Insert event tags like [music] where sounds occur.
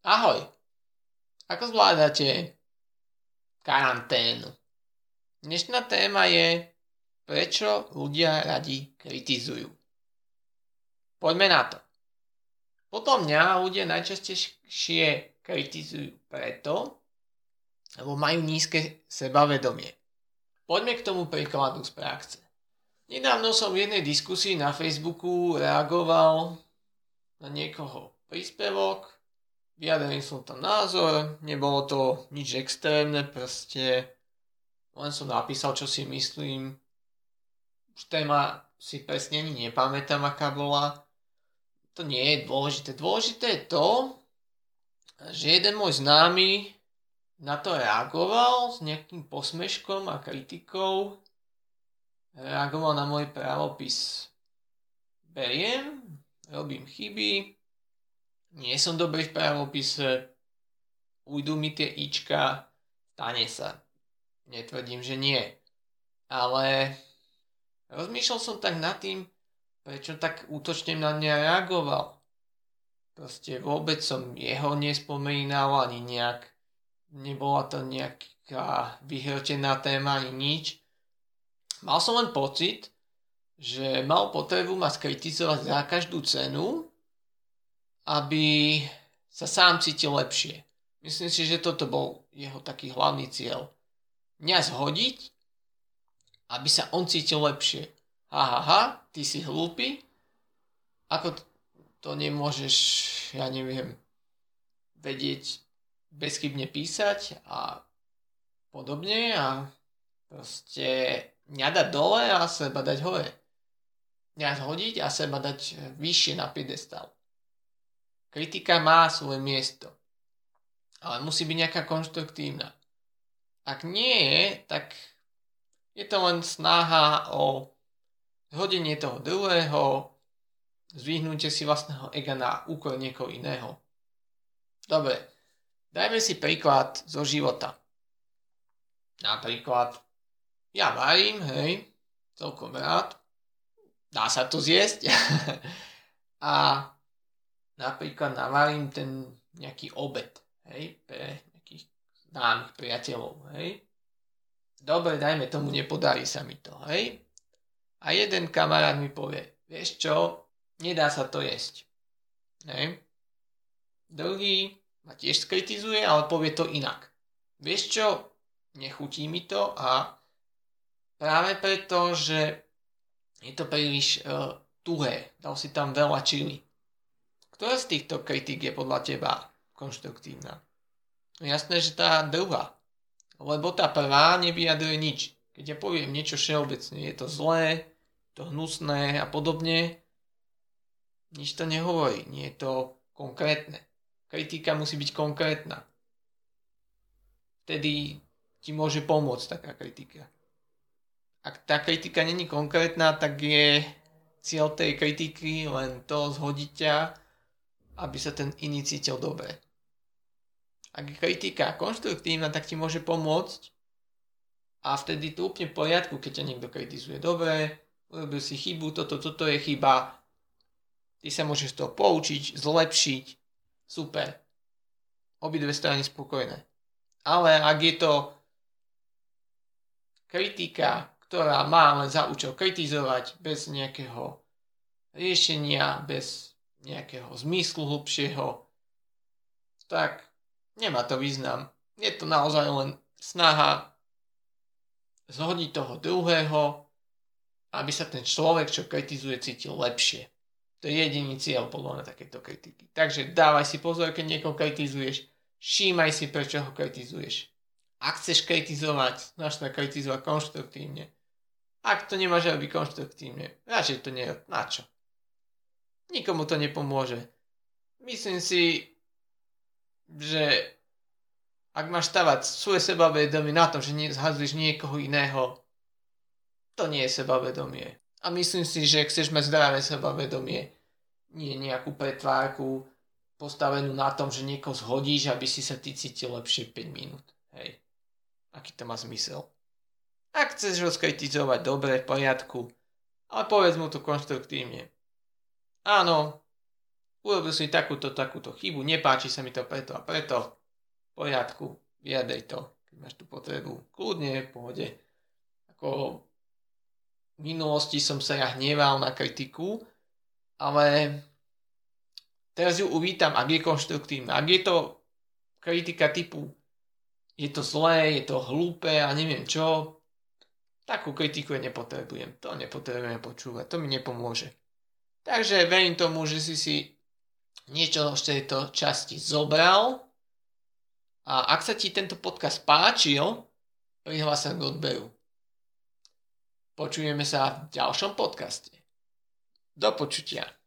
Ahoj! Ako zvládate karanténu? Dnešná téma je, prečo ľudia radi kritizujú. Poďme na to. Podľa mňa ľudia najčastejšie kritizujú preto, lebo majú nízke sebavedomie. Poďme k tomu príkladu z praxe. Nedávno som v jednej diskusii na Facebooku reagoval na niekoho príspevok, vyjadril som tam názor, nebolo to nič extrémne, proste len som napísal, čo si myslím. Už téma si presne ani nepamätám, aká bola. To nie je dôležité. Dôležité je to, že jeden môj známy na to reagoval s nejakým posmeškom a kritikou. Reagoval na môj právopis. Beriem, robím chyby, nie som dobrý v pravopise, ujdu mi tie ička, stane sa. Netvrdím, že nie. Ale rozmýšľal som tak nad tým, prečo tak útočne na mňa reagoval. Proste vôbec som jeho nespomínal ani nejak, nebola to nejaká vyhrotená téma ani nič. Mal som len pocit, že mal potrebu ma skritizovať za každú cenu aby sa sám cítil lepšie. Myslím si, že toto bol jeho taký hlavný cieľ. Mňa zhodiť, aby sa on cítil lepšie. Ha, ha, ha, ty si hlúpy, ako to nemôžeš, ja neviem, vedieť bezchybne písať a podobne a proste mňa dať dole a seba dať hore. Mňa zhodiť a seba dať vyššie na piedestal. Kritika má svoje miesto, ale musí byť nejaká konštruktívna. Ak nie je, tak je to len snaha o zhodenie toho druhého, zvýhnutie si vlastného ega na úkor niekoho iného. Dobre, dajme si príklad zo života. Napríklad, ja varím, hej, celkom rád, dá sa to zjesť [laughs] a napríklad navarím ten nejaký obed, hej, pre nejakých známych priateľov, hej. Dobre, dajme tomu, nepodarí sa mi to, hej. A jeden kamarát mi povie, vieš čo, nedá sa to jesť. Hej. Druhý ma tiež skritizuje, ale povie to inak. Vieš čo, nechutí mi to a práve preto, že je to príliš uh, tuhé, dal si tam veľa čili. Ktorá z týchto kritík je podľa teba konštruktívna? No jasné, že tá druhá. Lebo tá prvá nevyjadruje nič. Keď ja poviem niečo všeobecne, je to zlé, to hnusné a podobne, nič to nehovorí, nie je to konkrétne. Kritika musí byť konkrétna. Vtedy ti môže pomôcť taká kritika. Ak tá kritika není konkrétna, tak je cieľ tej kritiky len to zhodiť ťa aby sa ten iný cítil dobre. Ak je kritika konštruktívna, tak ti môže pomôcť a vtedy to úplne v poriadku, keď ťa niekto kritizuje. Dobre, urobil si chybu, toto, toto je chyba. Ty sa môžeš z toho poučiť, zlepšiť. Super. Obidve strany spokojné. Ale ak je to kritika, ktorá má len za účel kritizovať bez nejakého riešenia, bez nejakého zmyslu hlbšieho, tak nemá to význam. Je to naozaj len snaha zhodiť toho druhého, aby sa ten človek, čo kritizuje, cítil lepšie. To je jediný cieľ podľa mňa takéto kritiky. Takže dávaj si pozor, keď niekoho kritizuješ, všímaj si, prečo ho kritizuješ. Ak chceš kritizovať, snaž sa kritizovať konštruktívne. Ak to nemáš robiť konštruktívne, radšej to nie, na čo? Nikomu to nepomôže. Myslím si, že ak máš stavať svoje sebavedomie na tom, že zhazuješ niekoho iného, to nie je sebavedomie. A myslím si, že chceš mať zdravé sebavedomie, nie nejakú pretvárku postavenú na tom, že niekoho zhodíš, aby si sa ty cítil lepšie 5 minút. Hej. Aký to má zmysel? Ak chceš ho skritizovať, dobre, v poriadku, ale povedz mu to konštruktívne. Áno, urobil si takúto, takúto chybu, nepáči sa mi to preto a preto, v poriadku, vyjadej to, keď máš tú potrebu, kľudne, v pohode. Ako v minulosti som sa ja hneval na kritiku, ale teraz ju uvítam, ak je konštruktívna. Ak je to kritika typu je to zlé, je to hlúpe a neviem čo, takú kritiku ja nepotrebujem. To nepotrebujem počúvať, to mi nepomôže. Takže verím tomu, že si si niečo z tejto časti zobral a ak sa ti tento podcast páčil, prihlás sa k odberu. Počujeme sa v ďalšom podcaste. Do počutia.